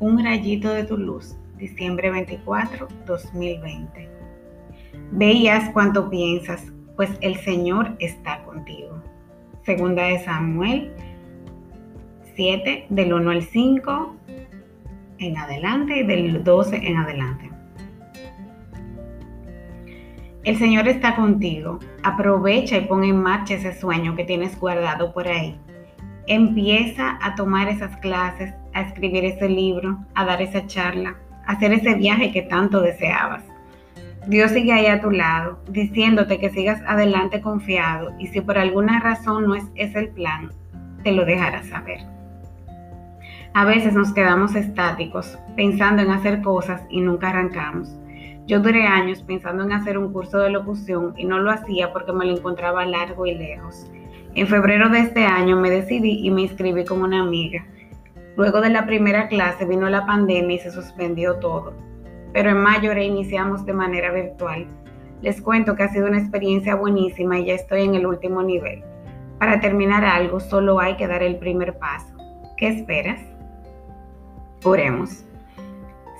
Un rayito de tu luz, diciembre 24, 2020. Veías cuanto piensas, pues el Señor está contigo. Segunda de Samuel 7, del 1 al 5 en adelante y del 12 en adelante. El Señor está contigo. Aprovecha y pon en marcha ese sueño que tienes guardado por ahí. Empieza a tomar esas clases, a escribir ese libro, a dar esa charla, a hacer ese viaje que tanto deseabas. Dios sigue ahí a tu lado, diciéndote que sigas adelante confiado y si por alguna razón no es ese el plan, te lo dejará saber. A veces nos quedamos estáticos, pensando en hacer cosas y nunca arrancamos. Yo duré años pensando en hacer un curso de locución y no lo hacía porque me lo encontraba largo y lejos. En febrero de este año me decidí y me inscribí con una amiga. Luego de la primera clase vino la pandemia y se suspendió todo. Pero en mayo reiniciamos de manera virtual. Les cuento que ha sido una experiencia buenísima y ya estoy en el último nivel. Para terminar algo solo hay que dar el primer paso. ¿Qué esperas? Oremos.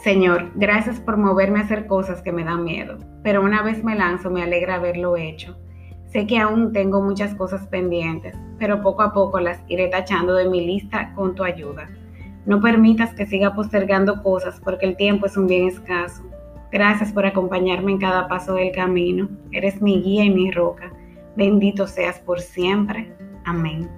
Señor, gracias por moverme a hacer cosas que me dan miedo, pero una vez me lanzo me alegra haberlo hecho. Sé que aún tengo muchas cosas pendientes, pero poco a poco las iré tachando de mi lista con tu ayuda. No permitas que siga postergando cosas porque el tiempo es un bien escaso. Gracias por acompañarme en cada paso del camino. Eres mi guía y mi roca. Bendito seas por siempre. Amén.